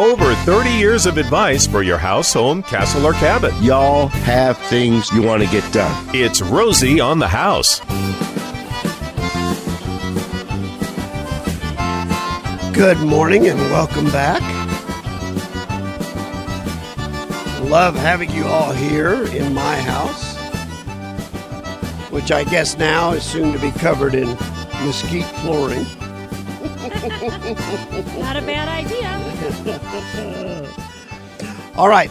Over 30 years of advice for your house, home, castle, or cabin. Y'all have things you want to get done. It's Rosie on the House. Good morning and welcome back. Love having you all here in my house, which I guess now is soon to be covered in mesquite flooring. Not a bad idea. All right,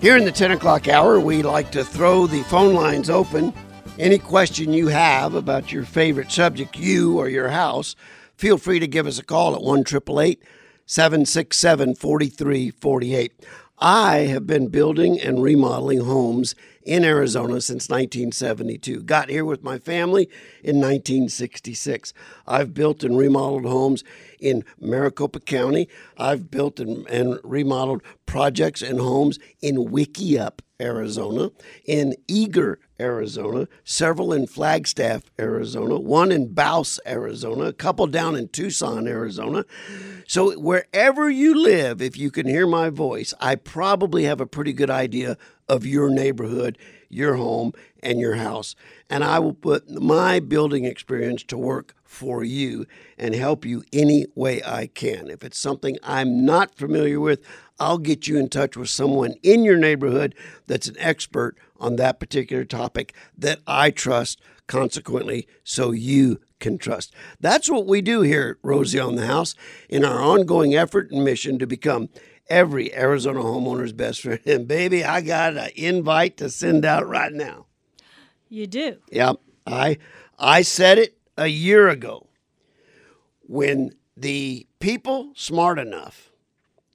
here in the 10 o'clock hour, we like to throw the phone lines open. Any question you have about your favorite subject, you or your house, feel free to give us a call at 1 767 4348. I have been building and remodeling homes in Arizona since 1972. Got here with my family in 1966. I've built and remodeled homes in Maricopa County. I've built and, and remodeled projects and homes in Wikieup, Arizona, in Eagar, Arizona, several in Flagstaff, Arizona, one in Bouse, Arizona, a couple down in Tucson, Arizona. So, wherever you live, if you can hear my voice, I probably have a pretty good idea of your neighborhood, your home, and your house. And I will put my building experience to work for you and help you any way I can. If it's something I'm not familiar with, I'll get you in touch with someone in your neighborhood that's an expert on that particular topic that I trust, consequently, so you can trust. That's what we do here at Rosie on the House in our ongoing effort and mission to become every Arizona homeowner's best friend. And baby, I got an invite to send out right now. You do. Yep. I I said it a year ago when the people smart enough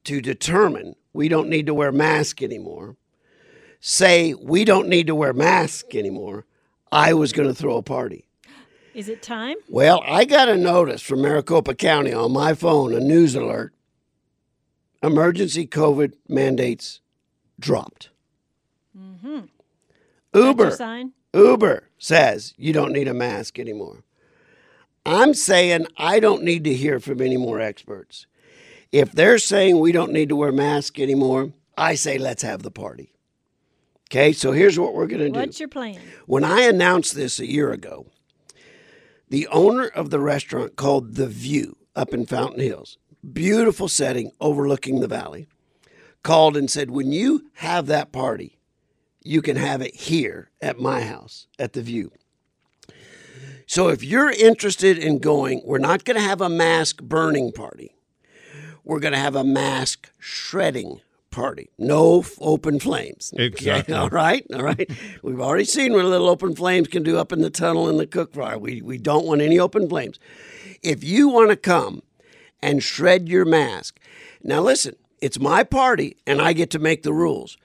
to determine we don't need to wear masks anymore say we don't need to wear masks anymore, I was going to throw a party. Is it time? Well, I got a notice from Maricopa County on my phone, a news alert. Emergency COVID mandates dropped. Mm-hmm. Uber, sign? Uber says you don't need a mask anymore. I'm saying I don't need to hear from any more experts. If they're saying we don't need to wear masks anymore, I say let's have the party. Okay, so here's what we're going to do. What's your plan? When I announced this a year ago, the owner of the restaurant called The View up in Fountain Hills, beautiful setting overlooking the valley, called and said, When you have that party, you can have it here at my house at The View. So if you're interested in going, we're not going to have a mask burning party. We're going to have a mask shredding party. No f- open flames. Exactly. all right. All right. We've already seen what a little open flames can do up in the tunnel in the cook fire. We, we don't want any open flames. If you want to come and shred your mask, now listen, it's my party and I get to make the rules.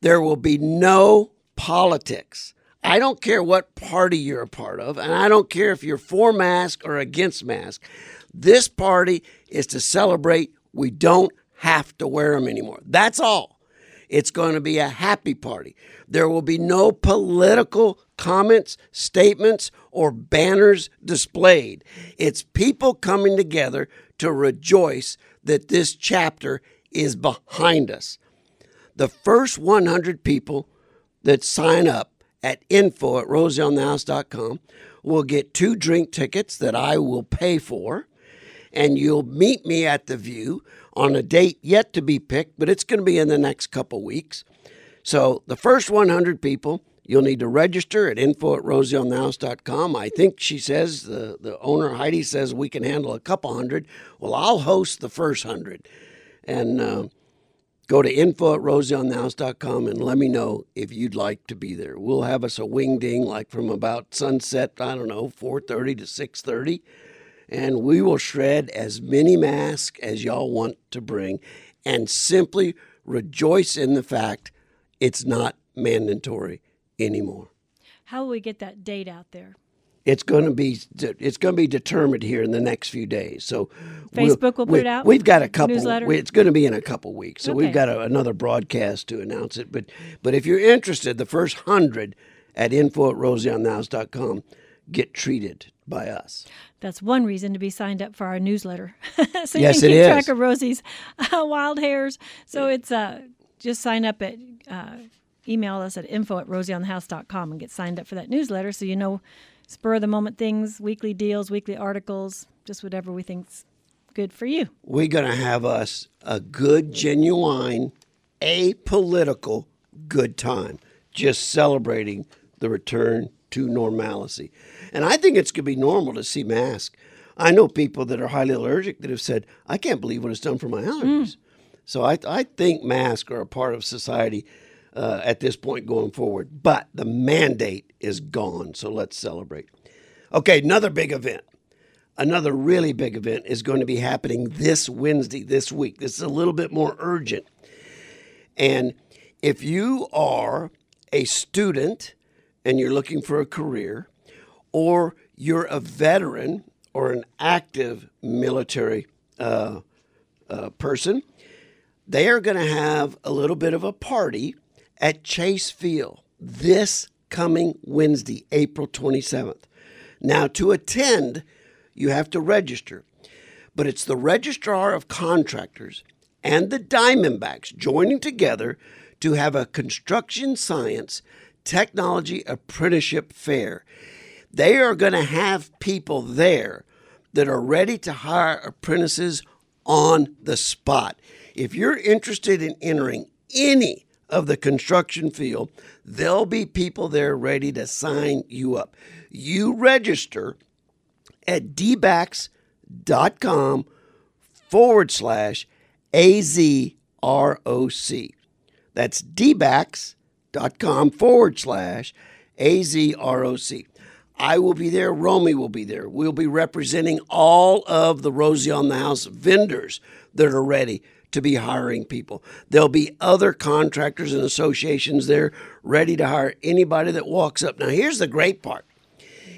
There will be no politics. I don't care what party you're a part of, and I don't care if you're for mask or against mask. This party is to celebrate we don't have to wear them anymore. That's all. It's going to be a happy party. There will be no political comments, statements, or banners displayed. It's people coming together to rejoice that this chapter is behind us. The first 100 people that sign up at info at rosieonthehouse.com will get two drink tickets that I will pay for, and you'll meet me at the View on a date yet to be picked, but it's going to be in the next couple weeks. So the first 100 people, you'll need to register at info at rosieonthehouse.com. I think she says, the, the owner, Heidi, says we can handle a couple hundred. Well, I'll host the first hundred. And uh, go to info at rosieonthehouse.com and let me know if you'd like to be there. We'll have us a wing ding like from about sunset, I don't know, 4.30 to 6.30 and we will shred as many masks as y'all want to bring and simply rejoice in the fact it's not mandatory anymore. How will we get that date out there? It's going to be it's going to be determined here in the next few days. So Facebook will put we, it out. We've got a couple. Newsletter? we- It's going to be in a couple weeks. So we've got a, another broadcast to announce it. But but if you're interested, the first hundred at info at rosieonthehouse.com get treated by us. That's one reason to be signed up for our newsletter. so Yes, you can keep is. track of Rosie's uh, wild hairs. So it's uh, just sign up at uh, email us at info at rosieonthehouse.com and get signed up for that newsletter so you know spur of the moment things, weekly deals, weekly articles, just whatever we think's good for you. We're going to have us a good, genuine, apolitical good time, just celebrating the return to normalcy. And I think it's going to be normal to see masks. I know people that are highly allergic that have said, I can't believe what it's done for my allergies. So I, I think masks are a part of society uh, at this point going forward. But the mandate is gone. So let's celebrate. Okay, another big event another really big event is going to be happening this Wednesday, this week. This is a little bit more urgent. And if you are a student and you're looking for a career, or you're a veteran or an active military uh, uh, person, they are going to have a little bit of a party at Chase Field this coming Wednesday, April 27th. Now, to attend, you have to register, but it's the Registrar of Contractors and the Diamondbacks joining together to have a construction science technology apprenticeship fair. They are going to have people there that are ready to hire apprentices on the spot. If you're interested in entering any of the construction field, there'll be people there ready to sign you up. You register at dbacks.com forward slash AZROC. That's dbacks.com forward slash AZROC. I will be there. Romy will be there. We'll be representing all of the Rosie on the House vendors that are ready to be hiring people. There'll be other contractors and associations there ready to hire anybody that walks up. Now, here's the great part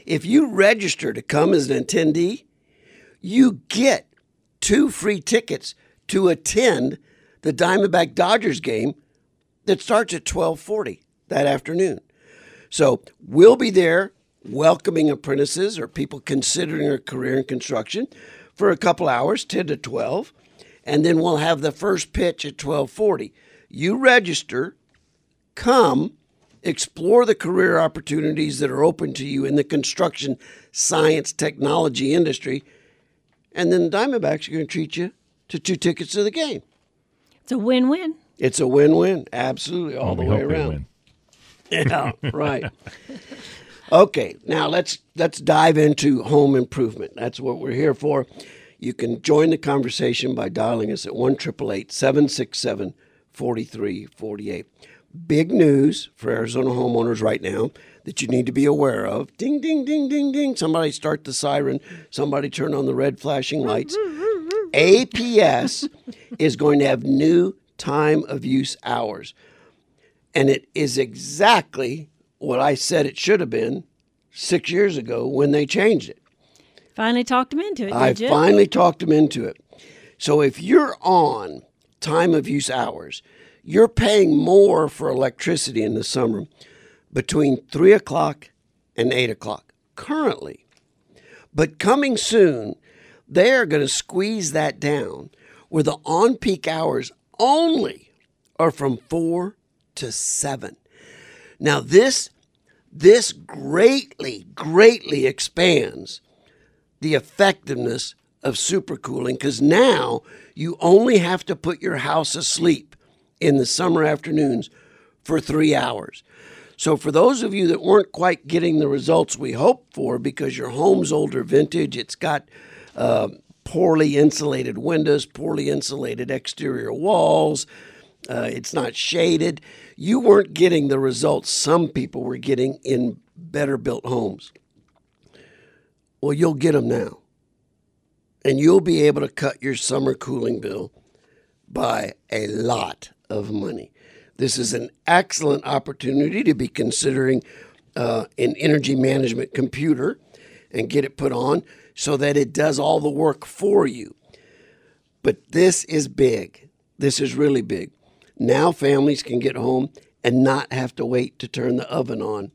if you register to come as an attendee, you get two free tickets to attend the Diamondback Dodgers game that starts at 12:40 that afternoon. So, we'll be there welcoming apprentices or people considering a career in construction for a couple hours, 10 to 12, and then we'll have the first pitch at 12:40. You register, come explore the career opportunities that are open to you in the construction science technology industry and then the diamondbacks are going to treat you to two tickets to the game It's a win win. It's a win-win absolutely all the way around yeah right okay now let's let's dive into home improvement that's what we're here for you can join the conversation by dialing us at 1 767 4348 big news for Arizona homeowners right now that you need to be aware of. Ding, ding, ding, ding, ding. Somebody start the siren. Somebody turn on the red flashing lights. APS is going to have new time of use hours. And it is exactly what I said it should have been six years ago when they changed it. Finally talked them into it, I finally talked them into it. So if you're on time of use hours, you're paying more for electricity in the summer between 3 o'clock and 8 o'clock currently. But coming soon, they are going to squeeze that down where the on peak hours only are from 4 to 7. Now, this, this greatly, greatly expands the effectiveness of supercooling because now you only have to put your house asleep in the summer afternoons for three hours. So, for those of you that weren't quite getting the results we hoped for because your home's older vintage, it's got uh, poorly insulated windows, poorly insulated exterior walls, uh, it's not shaded, you weren't getting the results some people were getting in better built homes. Well, you'll get them now. And you'll be able to cut your summer cooling bill by a lot of money. This is an excellent opportunity to be considering uh, an energy management computer and get it put on so that it does all the work for you. But this is big. This is really big. Now families can get home and not have to wait to turn the oven on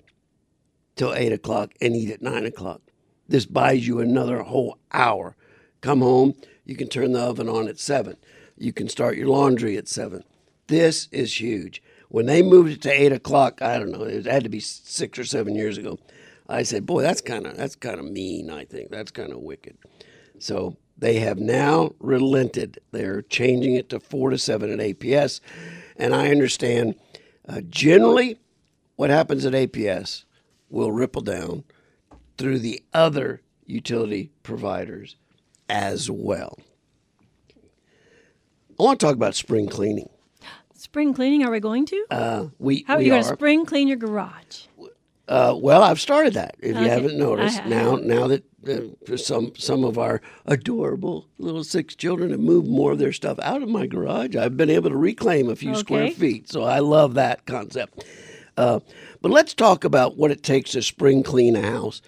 till 8 o'clock and eat at 9 o'clock. This buys you another whole hour. Come home, you can turn the oven on at 7. You can start your laundry at 7. This is huge. When they moved it to 8 o'clock, I don't know, it had to be six or seven years ago. I said, boy, that's kind of that's kind of mean. I think that's kind of wicked. So they have now relented. They're changing it to four to seven at APS, and I understand uh, generally what happens at APS will ripple down through the other utility providers as well. I want to talk about spring cleaning. Spring cleaning, are we going to? Uh, we How are we you going to spring clean your garage? Uh, well, I've started that. If you haven't noticed, have. now now that uh, some some of our adorable little six children have moved more of their stuff out of my garage, I've been able to reclaim a few square feet. So I love that concept. Uh, but let's talk about what it takes to spring clean a house.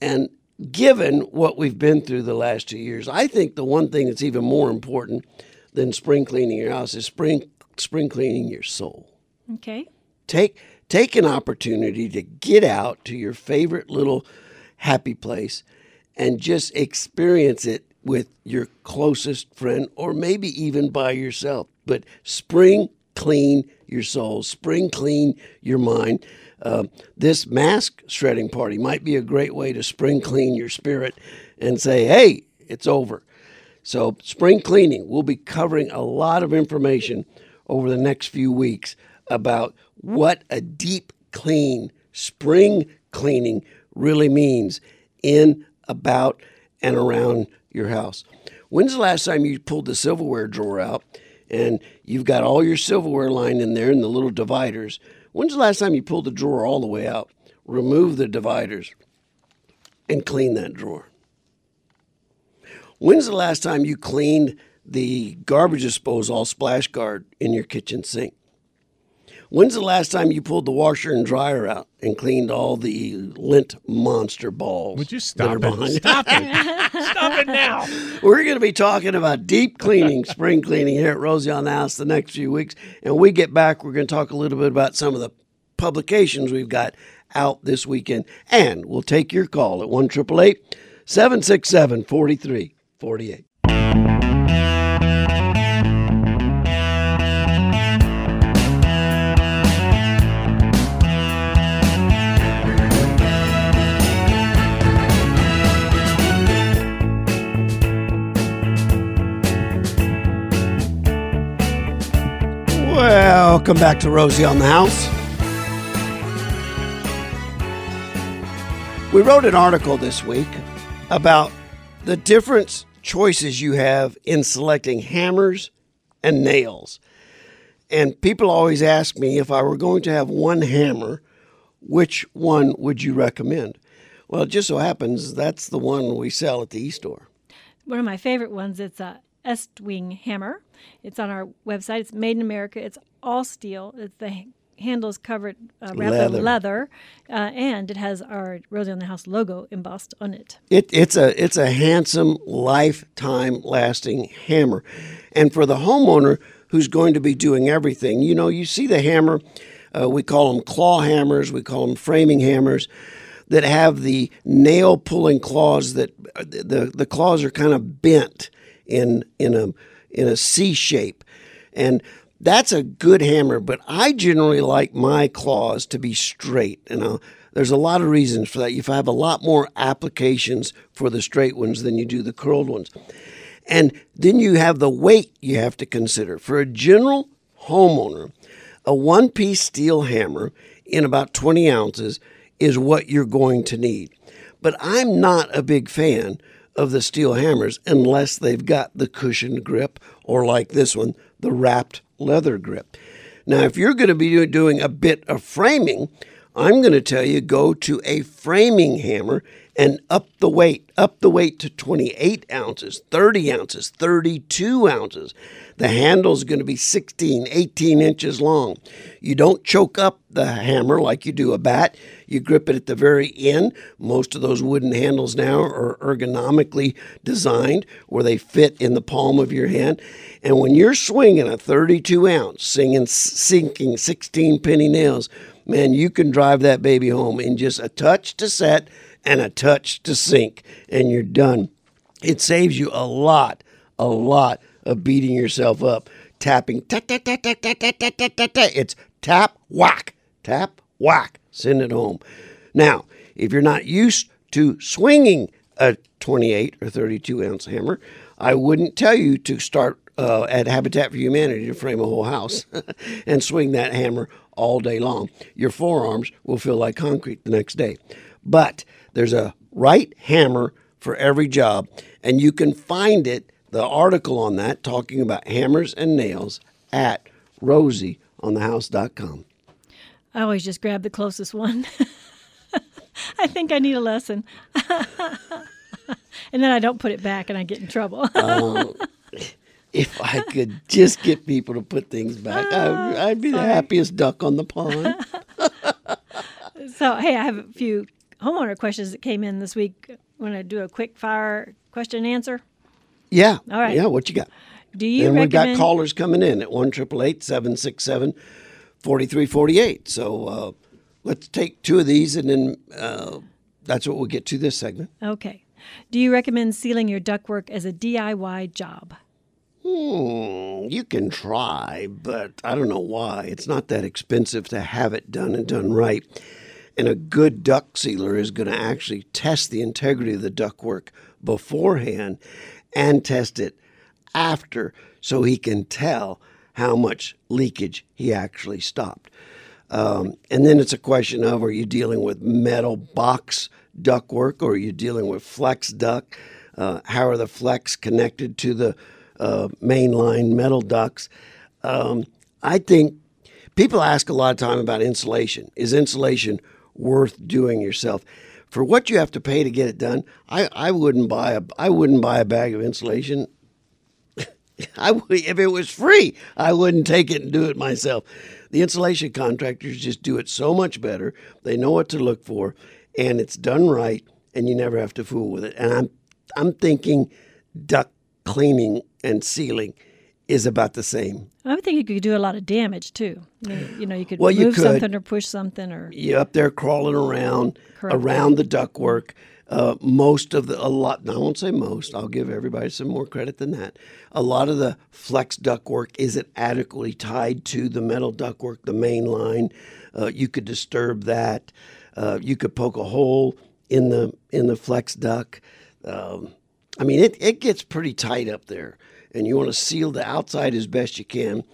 And given what we've been through the last two years, I think the one thing that's even more important than spring cleaning your house is spring spring cleaning your soul Okay. take take an opportunity to get out to your favorite little happy place and just experience it with your closest friend or maybe even by yourself. But spring clean your soul spring clean your mind. Uh, this mask shredding party might be a great way to spring clean your spirit and say hey it's over. So, spring cleaning, we'll be covering a lot of information over the next few weeks about what a deep clean, spring cleaning really means in, about, and around your house. When's the last time you pulled the silverware drawer out and you've got all your silverware lined in there in the little dividers? When's the last time you pulled the drawer all the way out, remove the dividers, and clean that drawer? When's the last time you cleaned the garbage disposal splash guard in your kitchen sink? When's the last time you pulled the washer and dryer out and cleaned all the lint monster balls? Would you stop behind it? Stop it. Stop it now. We're going to be talking about deep cleaning, spring cleaning here at Rosie on the House the next few weeks. And when we get back, we're going to talk a little bit about some of the publications we've got out this weekend. And we'll take your call at 1 767 4348. Welcome back to Rosie on the House. We wrote an article this week about the different choices you have in selecting hammers and nails. And people always ask me if I were going to have one hammer, which one would you recommend? Well, it just so happens that's the one we sell at the e-store. One of my favorite ones. It's a Estwing hammer. It's on our website. It's made in America. It's all steel. It's the handle is covered uh, wrapped Leather. in leather, uh, and it has our Rosie on the House logo embossed on it. It, it's a it's a handsome lifetime lasting hammer, and for the homeowner who's going to be doing everything, you know, you see the hammer. Uh, we call them claw hammers. We call them framing hammers that have the nail pulling claws that the the claws are kind of bent in in a in a C shape, and that's a good hammer. But I generally like my claws to be straight, and I'll, there's a lot of reasons for that. You have a lot more applications for the straight ones than you do the curled ones, and then you have the weight you have to consider for a general homeowner. A one piece steel hammer in about 20 ounces is what you're going to need. But I'm not a big fan of the steel hammers unless they've got the cushioned grip or, like this one, the wrapped leather grip. Now, if you're going to be doing a bit of framing, I'm going to tell you go to a framing hammer and up the weight, up the weight to 28 ounces, 30 ounces, 32 ounces. The handle is going to be 16, 18 inches long. You don't choke up the hammer like you do a bat. You grip it at the very end. Most of those wooden handles now are ergonomically designed where they fit in the palm of your hand. And when you're swinging a 32 ounce, singing, sinking 16 penny nails, man, you can drive that baby home in just a touch to set and a touch to sink, and you're done. It saves you a lot, a lot of beating yourself up, tapping. Tap, tap, tap, tap, tap, tap, tap, tap, tap. It's tap, whack, tap, whack. Send it home. Now, if you're not used to swinging a 28 or 32 ounce hammer, I wouldn't tell you to start uh, at Habitat for Humanity to frame a whole house and swing that hammer all day long. Your forearms will feel like concrete the next day. But there's a right hammer for every job, and you can find it, the article on that, talking about hammers and nails at rosieonthehouse.com. I always just grab the closest one. I think I need a lesson. and then I don't put it back and I get in trouble. Oh, if I could just get people to put things back, I, I'd be the happiest duck on the pond. so, hey, I have a few homeowner questions that came in this week. Want to do a quick fire question and answer? Yeah. All right. Yeah, what you got? Do you and we've got callers coming in at 1 767 4348. So uh, let's take two of these and then uh, that's what we'll get to this segment. Okay. Do you recommend sealing your ductwork as a DIY job? Hmm, you can try, but I don't know why. It's not that expensive to have it done and done right. And a good duct sealer is going to actually test the integrity of the ductwork beforehand and test it after so he can tell how much leakage he actually stopped. Um, and then it's a question of are you dealing with metal box ductwork or are you dealing with flex duct? Uh, how are the flex connected to the uh, mainline metal ducts? Um, I think people ask a lot of time about insulation. Is insulation worth doing yourself? For what you have to pay to get it done, I, I wouldn't buy a I wouldn't buy a bag of insulation I would, if it was free, I wouldn't take it and do it myself. The insulation contractors just do it so much better. They know what to look for, and it's done right, and you never have to fool with it. And I'm I'm thinking duct cleaning and sealing is about the same. I would think you could do a lot of damage too. You know, you could Well, you move could. something or push something or you're up there crawling around Correct. around the ductwork. Uh, most of the a lot. I won't say most. I'll give everybody some more credit than that. A lot of the flex ductwork isn't adequately tied to the metal ductwork, the main line. Uh, you could disturb that. Uh, you could poke a hole in the in the flex duct. Um, I mean, it, it gets pretty tight up there, and you want to seal the outside as best you can.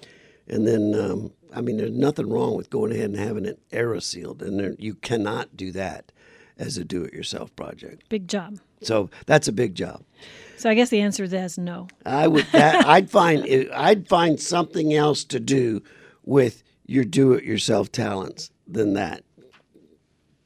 And then, um, I mean, there's nothing wrong with going ahead and having it aerosealed, and there, you cannot do that as a do-it-yourself project. big job. So that's a big job. So I guess the answer is no. I would, that, I'd find, I'd find something else to do with your do-it-yourself talents than that.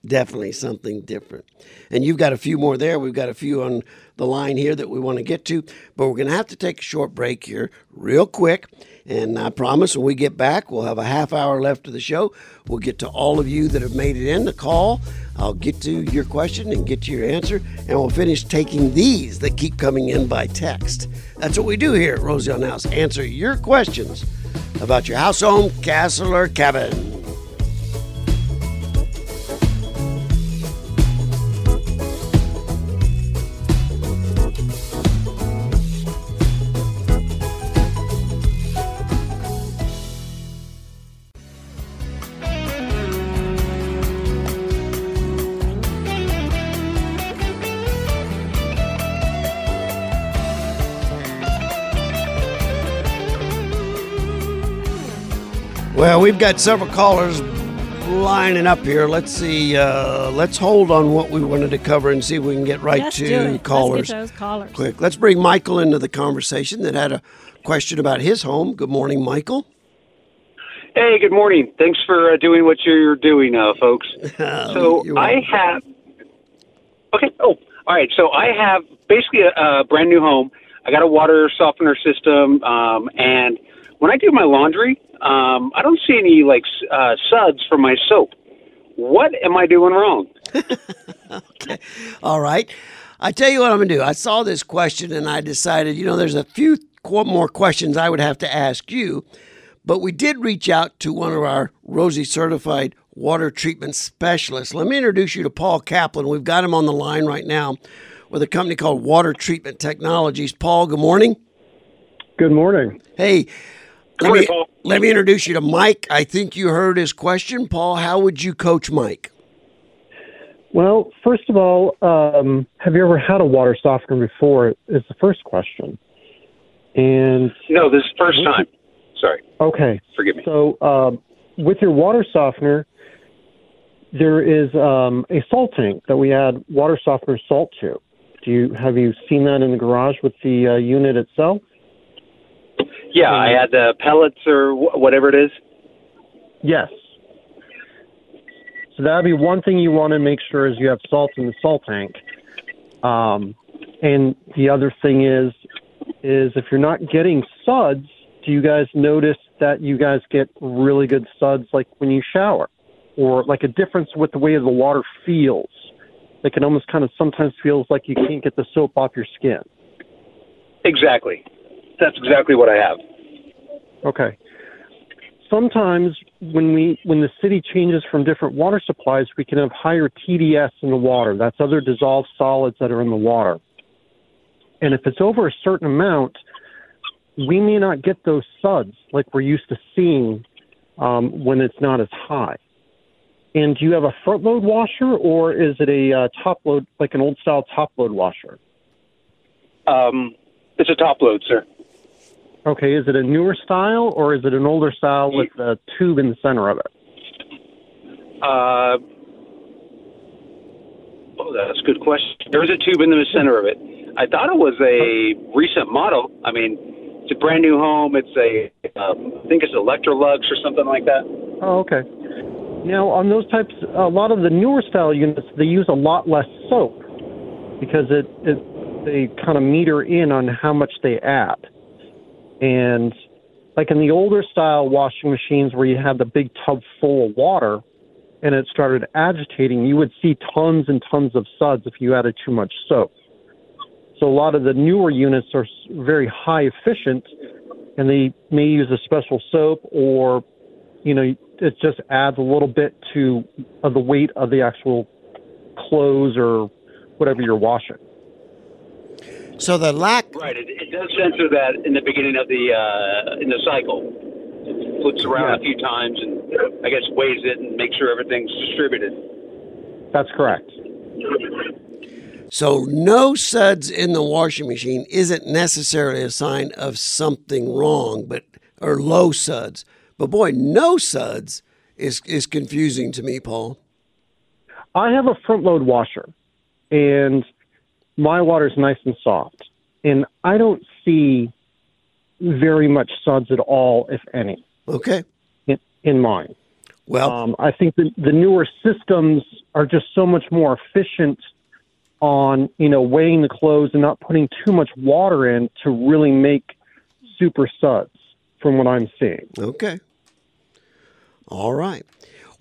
Definitely something different. And you've got a few more there. We've got a few on the line here that we want to get to, but we're going to have to take a short break here, real quick. And I promise when we get back, we'll have a half hour left of the show. We'll get to all of you that have made it in to call. I'll get to your question and get to your answer, and we'll finish taking these that keep coming in by text. That's what we do here at Rosie on House. Answer your questions about your house, home, castle, or cabin. Well, we've got several callers lining up here. Let's see. Uh, let's hold on what we wanted to cover and see if we can get right Let's do to it. callers. Let's get those callers. Quick. Let's bring Michael into the conversation that had a question about his home. Good morning, Michael. Hey, good morning. Thanks for uh, doing what you're doing, uh, folks. so I have. Okay. Oh, all right. So I have basically a, a brand new home. I got a water softener system, um, and when I do my laundry, um, I don't see any like uh, suds for my soap. What am I doing wrong? All right. I tell you what I'm going to do. I saw this question and I decided, you know, there's a few more questions I would have to ask you, but we did reach out to one of our Rosie certified water treatment specialists. Let me introduce you to Paul Kaplan. We've got him on the line right now with a company called Water Treatment Technologies. Paul, good morning. Good morning. Hey, let morning, me, Paul. let me introduce you to Mike. I think you heard his question. Paul, how would you coach Mike? Well, first of all, um, have you ever had a water softener before? Is the first question. And No, this is first time. Sorry, okay, forgive me. so um, with your water softener, there is um, a salt tank that we add water softener salt to. Do you have you seen that in the garage with the uh, unit itself? Yeah, I had the pellets or wh- whatever it is. Yes. So that'd be one thing you want to make sure is you have salt in the salt tank. Um, and the other thing is, is if you're not getting suds, do you guys notice that you guys get really good suds like when you shower, or like a difference with the way the water feels? Like it almost kind of sometimes feels like you can't get the soap off your skin. Exactly. That's exactly what I have. Okay. Sometimes when we when the city changes from different water supplies, we can have higher TDS in the water. That's other dissolved solids that are in the water. And if it's over a certain amount, we may not get those suds like we're used to seeing um, when it's not as high. And do you have a front load washer or is it a uh, top load, like an old style top load washer? Um, it's a top load, sir. Okay, is it a newer style or is it an older style with a tube in the center of it? Uh, oh, that's a good question. There is a tube in the center of it. I thought it was a recent model. I mean, it's a brand new home. It's a, um, I think it's Electrolux or something like that. Oh, okay. Now, on those types, a lot of the newer style units, they use a lot less soap because it, it they kind of meter in on how much they add. And like in the older style washing machines where you had the big tub full of water and it started agitating, you would see tons and tons of suds if you added too much soap. So a lot of the newer units are very high efficient and they may use a special soap or you know, it just adds a little bit to uh, the weight of the actual clothes or whatever you're washing. So the lack Right. It, it does censor that in the beginning of the uh, in the cycle. It flips around a few times and I guess weighs it and makes sure everything's distributed. That's correct. So no suds in the washing machine isn't necessarily a sign of something wrong, but or low suds. But boy, no suds is is confusing to me, Paul. I have a front load washer, and my water's nice and soft, and I don't see very much suds at all, if any, Okay. in, in mine. Well, Um, I think the, the newer systems are just so much more efficient on you know weighing the clothes and not putting too much water in to really make super suds from what I'm seeing. okay. All right.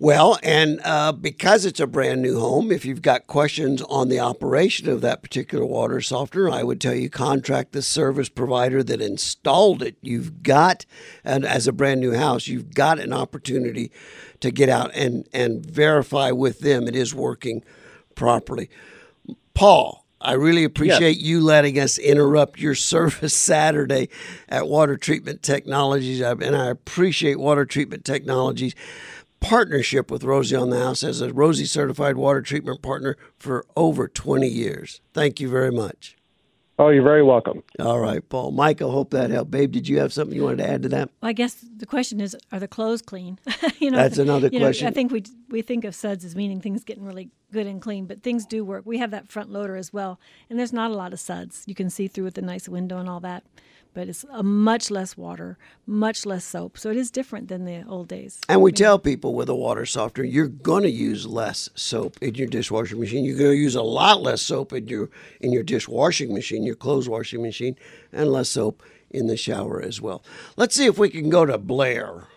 Well, and uh, because it's a brand new home, if you've got questions on the operation of that particular water softener, I would tell you contract the service provider that installed it. You've got, and as a brand new house, you've got an opportunity to get out and, and verify with them it is working properly. Paul, I really appreciate you letting us interrupt your service Saturday at Water Treatment Technologies, and I appreciate Water Treatment Technologies partnership with Rosie on the House as a Rosie certified water treatment partner for over 20 years. Thank you very much. Oh, you're very welcome. All right, Paul. Michael, hope that helped. Babe, did you have something you wanted to add to that? Well, I guess the question is, are the clothes clean? you know, That's another you know, question. I think we we think of suds as meaning things getting really good and clean, but things do work. We have that front loader as well, and there's not a lot of suds. You can see through with the nice window and all that, but it's a much less water, much less soap. So it is different than the old days. And we tell people with a water softener, you're going to use less soap in your dishwashing machine. You're going to use a lot less soap in your in your dishwashing machine, your clothes washing machine, and less soap in the shower as well. Let's see if we can go to Blair.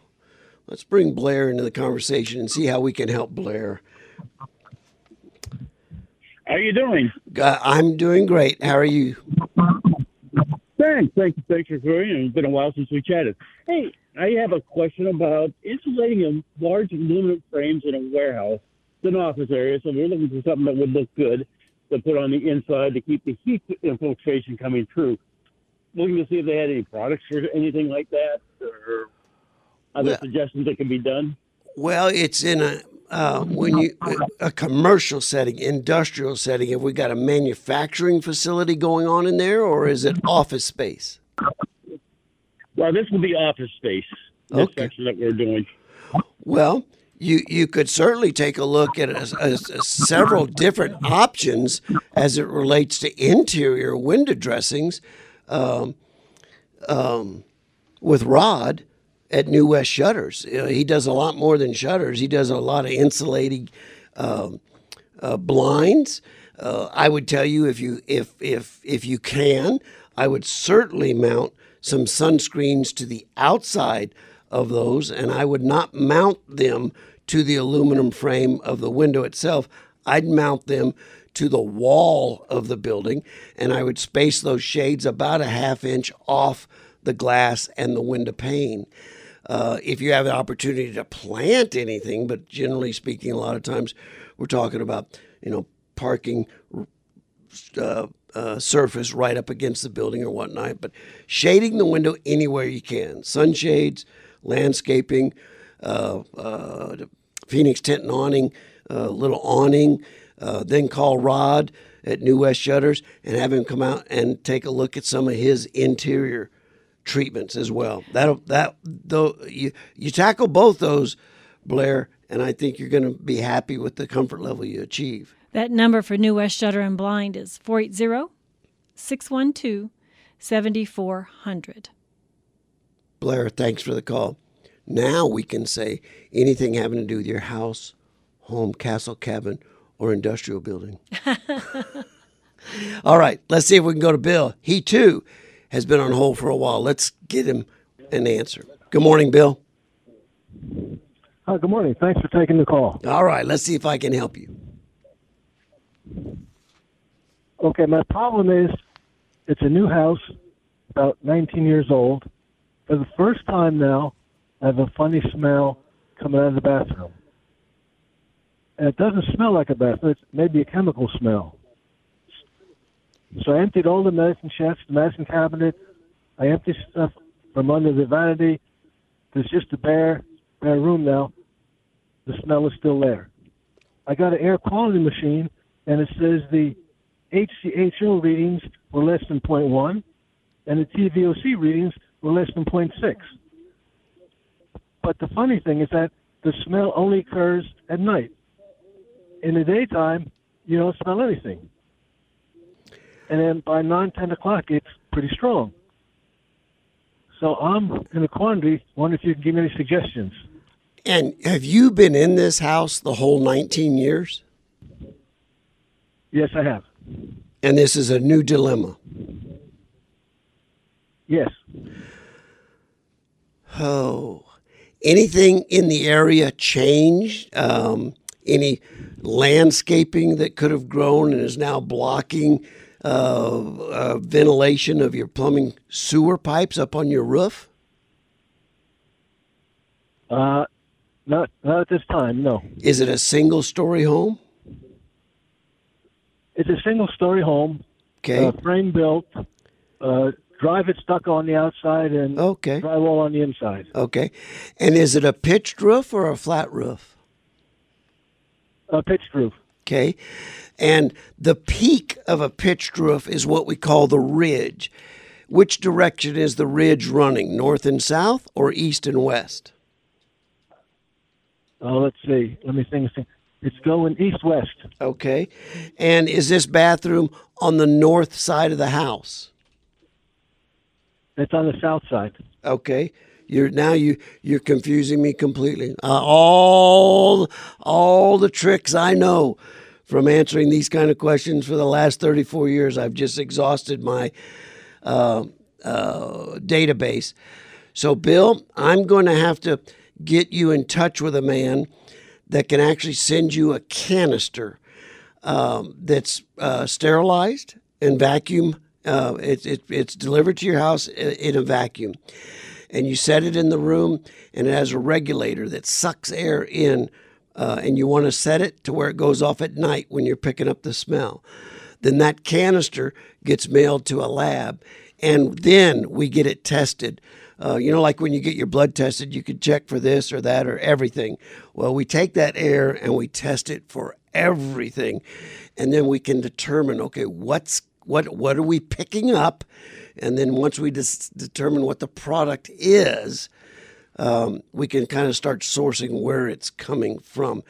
Let's bring Blair into the conversation and see how we can help Blair. How you doing? Uh, I'm doing great. How are you? Thanks. Thanks, thanks for joining. It's been a while since we chatted. Hey, I have a question about insulating a large aluminum frames in a warehouse, it's an office area, so we're looking for something that would look good to put on the inside to keep the heat infiltration coming through. Looking to see if they had any products or anything like that, or other Well- suggestions that can be done. Well, it's in a uh, when you a commercial setting, industrial setting. Have we got a manufacturing facility going on in there, or is it office space? Well, this will be office space. This Okay. section that we're doing. Well, you you could certainly take a look at a, a- a- several different options as it relates to interior window dressings um, um, with Rod at New West Shutters. He does a lot more than shutters. He does a lot of insulating um, uh, blinds. Uh, I would tell you if you if if if you can, I would certainly mount some sunscreens to the outside of those, and I would not mount them to the aluminum frame of the window itself. I'd mount them to the wall of the building, and I would space those shades about a half inch off the glass and the window pane. Uh, if you have the opportunity to plant anything, but generally speaking, a lot of times we're talking about you know parking uh, uh, surface right up against the building or whatnot. But shading the window anywhere you can, sunshades, landscaping, uh, uh, Phoenix tent and awning, little awning. Then call Rod at New West Shutters and have him come out and take a look at some of his interior treatments as well. That that though you you tackle both those, Blair, and I think you're going to be happy with the comfort level you achieve. That number for New West Shutter and Blind is 480 612 7400. Blair, thanks for the call. Now we can say anything having to do with your house, home, castle, cabin, or industrial building. All right, let's see if we can go to Bill. He too has been on hold for a while. Let's get him an answer. Good morning, Bill. Hi, good morning. Thanks for taking the call. All right, let's see if I can help you. Okay, my problem is it's a new house, about 19 years old. For the first time now, I have a funny smell coming out of the bathroom. And it doesn't smell like a bathroom, it's maybe a chemical smell. So I emptied all the medicine chests, the medicine cabinet. I emptied stuff from under the vanity. There's just a bare, bare room now. The smell is still there. I got an air quality machine, and it says the HCHO readings were less than 0.1, and the TVOC readings were less than 0.6. But the funny thing is that the smell only occurs at night. In the daytime, you don't smell anything. And then by 9, 10 o'clock, it's pretty strong. So I'm in a quandary. Wonder if you can give me any suggestions. And have you been in this house the whole 19 years? Yes, I have. And this is a new dilemma. Yes. Oh, anything in the area changed? Um, any landscaping that could have grown and is now blocking uh, uh, ventilation of your plumbing sewer pipes up on your roof? Uh, not not at this time. No. Is it a single story home? It's a single story home, Okay. uh, frame built, uh, drive it stuck on the outside and Okay. drywall on the inside. Okay. And is it a pitched roof or a flat roof? A pitched roof. Okay. And the peak of a pitched roof is what we call the ridge. Which direction is the ridge running? North and south or east and west? Oh, let's see. Let me think. It's going east west. Okay. And is this bathroom on the north side of the house? It's on the south side. Okay. You're now you you're confusing me completely. Uh, all all the tricks I know from answering these kind of questions for the last 34 years, I've just exhausted my uh, uh, database. So, Bill, I'm going to have to get you in touch with a man that can actually send you a canister um, that's uh, sterilized and vacuum Uh, it's it, it's delivered to your house in a vacuum, and you set it in the room, and it has a regulator that sucks air in, uh, and you want to set it to where it goes off at night when you're picking up the smell. Then that canister gets mailed to a lab, and then we get it tested. Uh, you know, like when you get your blood tested, you could check for this or that or everything. Well, we take that air and we test it for everything, and then we can determine okay, what's what what are we picking up, and then once we dis- determine what the product is, um, we can kind of start sourcing where it's coming from.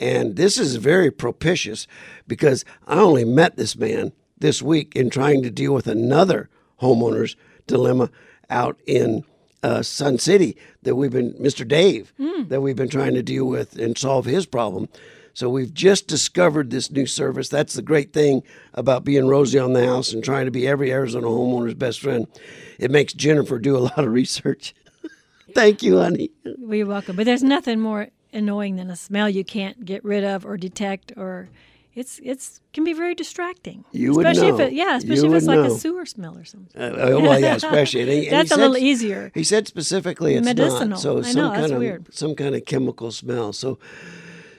And this is very propitious because I only met this man this week in trying to deal with another homeowner's dilemma out in uh, Sun City that we've been, Mr. Dave, that we've been trying to deal with and solve his problem. So we've just discovered this new service. That's the great thing about being Rosie on the house and trying to be every Arizona homeowner's best friend. It makes Jennifer do a lot of research. Thank you, honey. Well, you're welcome. But there's nothing more annoying than a smell you can't get rid of or detect, or it's it's can be very distracting. You would especially know. if it yeah, especially You if it's like know. a sewer smell or something. Uh, uh, well, yeah, especially. And he- and That's a said- little easier. He said specifically it's Medicinal. not. So I some know, kind that's of weird. some kind of chemical smell. So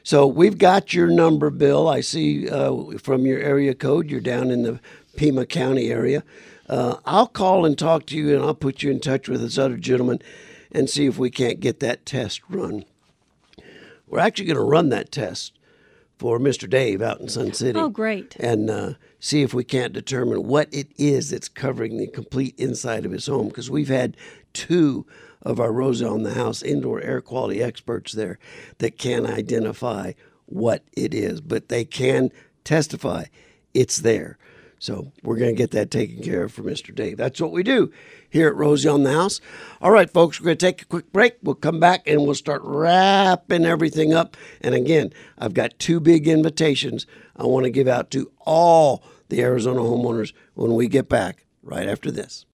so we've got your number, Bill. I see uh, from your area code you're down in the Pima County area. Uh, I'll call and talk to you, and I'll put you in touch with this other gentleman, and see if we can't get that test run. We're actually going to run that test for Mr. Dave out in Sun City. Oh, great. And uh, see if we can't determine what it is that's covering the complete inside of his home. Because we've had two of our Rosie on the House indoor air quality experts there that can identify what it is, but they can testify it's there. So we're going to get that taken care of for Mr. Dave. That's what we do here at Rosie on the House. All right, folks, we're going to take a quick break. We'll come back and we'll start wrapping everything up. And again, I've got two big invitations I want to give out to all the Arizona homeowners when we get back right after this.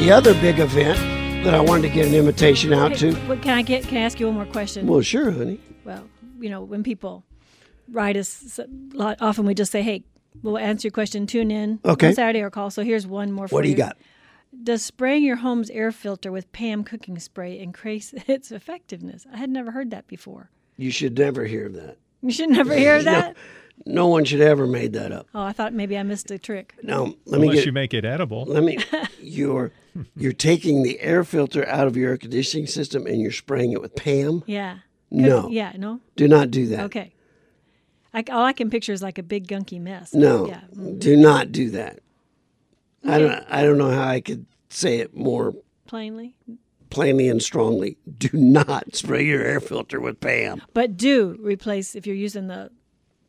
The other big event that I wanted to get an invitation out to. What, can I get? Can I ask you one more question? Well, sure, honey. well, you know, when people write us, a lot, often we just say, "Hey, we'll answer your question. Tune in Okay. on Saturday or call." So here's one more. For you. What do you got? Does spraying your home's air filter with Pam cooking spray increase its effectiveness? I had never heard that before. You should never hear that. You should never hear that. No one should ever made that up. Oh, I thought maybe I missed a trick. No, let me Unless get you make it edible. let me you're you're taking the air filter out of your air conditioning system and you're spraying it with Pam. Yeah. No. Yeah. No. Do not do that. Okay. I, all I can picture is like a big gunky mess. No. Yeah. Do not do that. I don't I don't know how I could say it more Plainly. plainly and strongly. Do not spray your air filter with Pam. But do replace if you're using the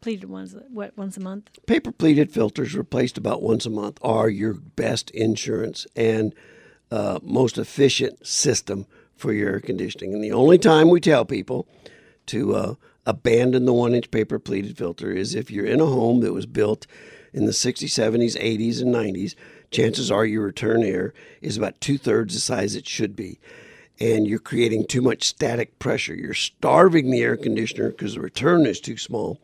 pleated ones. What once a month? Paper pleated filters replaced about once a month are your best insurance and uh, most efficient system for your air conditioning. And the only time we tell people to uh, abandon the one inch paper pleated filter is if you're in a home that was built in the 60s, 70s, 80s, and 90s. Chances are your return air is about two thirds the size it should be. And you're creating too much static pressure. You're starving the air conditioner because the return is too small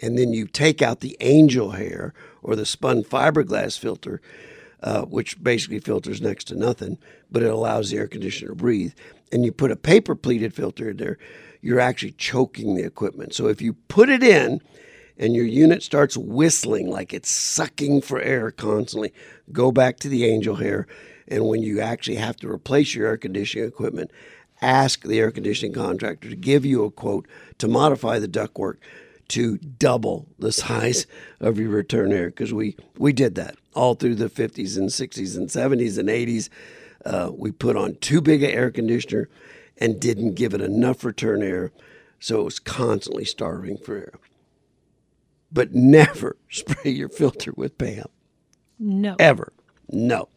and then you take out the angel hair or the spun fiberglass filter, uh, which basically filters next to nothing, but it allows the air conditioner to breathe. And you put a paper pleated filter in there, you're actually choking the equipment. So if you put it in and your unit starts whistling like it's sucking for air constantly, go back to the angel hair. And when you actually have to replace your air conditioning equipment, ask the air conditioning contractor to give you a quote to modify the ductwork to double the size of your return air because we, we did that all through the 50s and 60s and 70s and 80s. Uh, we put on too big an air conditioner and didn't give it enough return air, so it was constantly starving for air. But never spray your filter with PAM. No. Ever. No.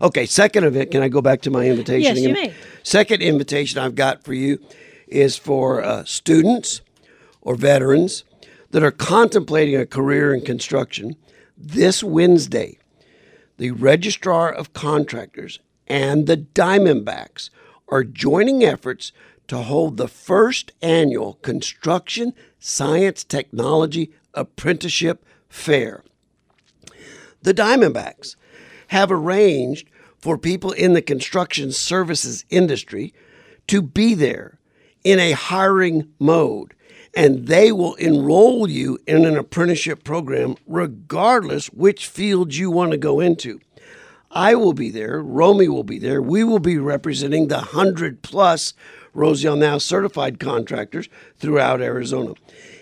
Okay, second event. Can I go back to my invitation Yes, you may. Second invitation I've got for you is for uh, students or veterans that are contemplating a career in construction. This Wednesday, the Registrar of Contractors and the Diamondbacks are joining efforts to hold the first annual Construction Science Technology Apprenticeship Fair. The Diamondbacks have arranged for people in the construction services industry to be there in a hiring mode, and they will enroll you in an apprenticeship program regardless which field you want to go into. I will be there, Romy will be there. We will be representing the 100 plus Rosie on the House certified contractors throughout Arizona.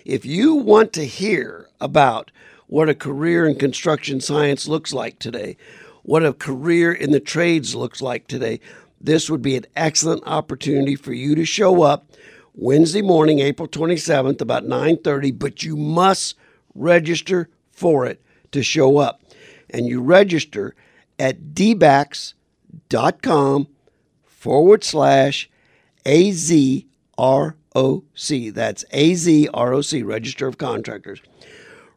If you want to hear about what a career in construction science looks like today, what a career in the trades looks like today, this would be an excellent opportunity for you to show up Wednesday morning, April 27th, about 9:30, but you must register for it to show up. And you register at dbacks.com forward slash AZROC. That's AZROC, Register of Contractors.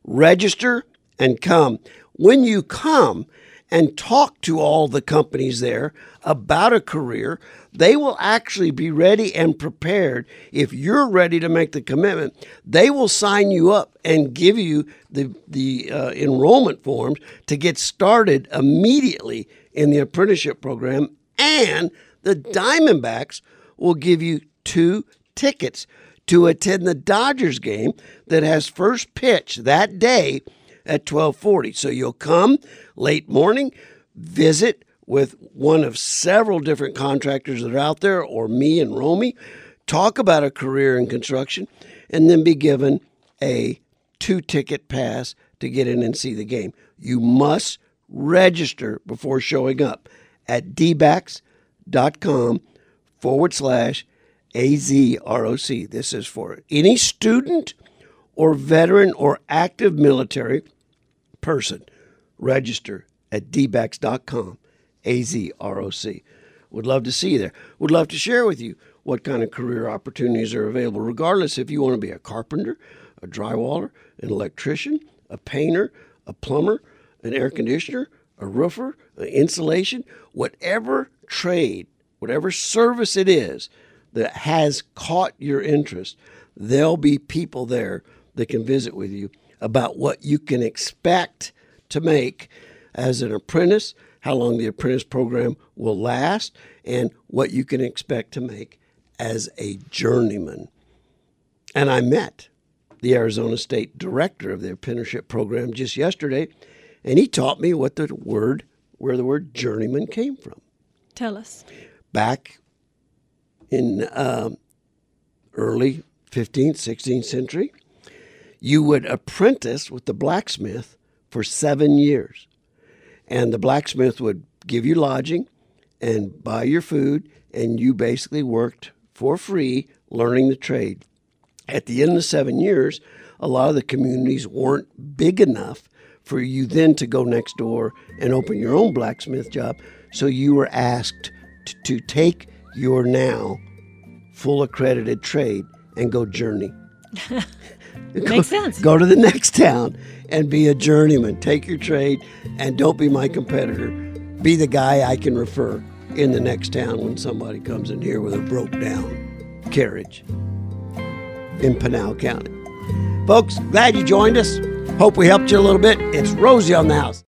Register and come. When you come and talk to all the companies there about a career, they will actually be ready and prepared. If you're ready to make the commitment, they will sign you up and give you the, the uh, enrollment forms to get started immediately in the apprenticeship program. And the Diamondbacks will give you two tickets to attend the Dodgers game that has first pitch that day at 1240. So you'll come late morning, visit with one of several different contractors that are out there, or me and Romy, talk about a career in construction, and then be given a two ticket pass to get in and see the game. You must register before showing up at dbacks.com forward slash AZROC. This is for any student or veteran or active military person. Register at dbacks.com AZROC. Would love to see you there. Would love to share with you what kind of career opportunities are available, regardless if you want to be a carpenter, a drywaller, an electrician, a painter, a plumber, an air conditioner, a roofer, insulation, whatever trade, whatever service it is that has caught your interest, there'll be people there that can visit with you about what you can expect to make as an apprentice how long the apprentice program will last, and what you can expect to make as a journeyman. And I met the Arizona State director of the apprenticeship program just yesterday, and he taught me what the word, where the word journeyman came from. Tell us. Back in uh, early 15th, 16th century, you would apprentice with the blacksmith for seven years and the blacksmith would give you lodging and buy your food, and you basically worked for free learning the trade. At the end of seven years, a lot of the communities weren't big enough for you then to go next door and open your own blacksmith job. So you were asked to, take your now full accredited trade and go journey. Makes go, sense. Go to the next town and be a journeyman. Take your trade and don't be my competitor. Be the guy I can refer in the next town when somebody comes in here with a broke down carriage in Pinal County. Folks, glad you joined us. Hope we helped you a little bit. It's Rosie on the house.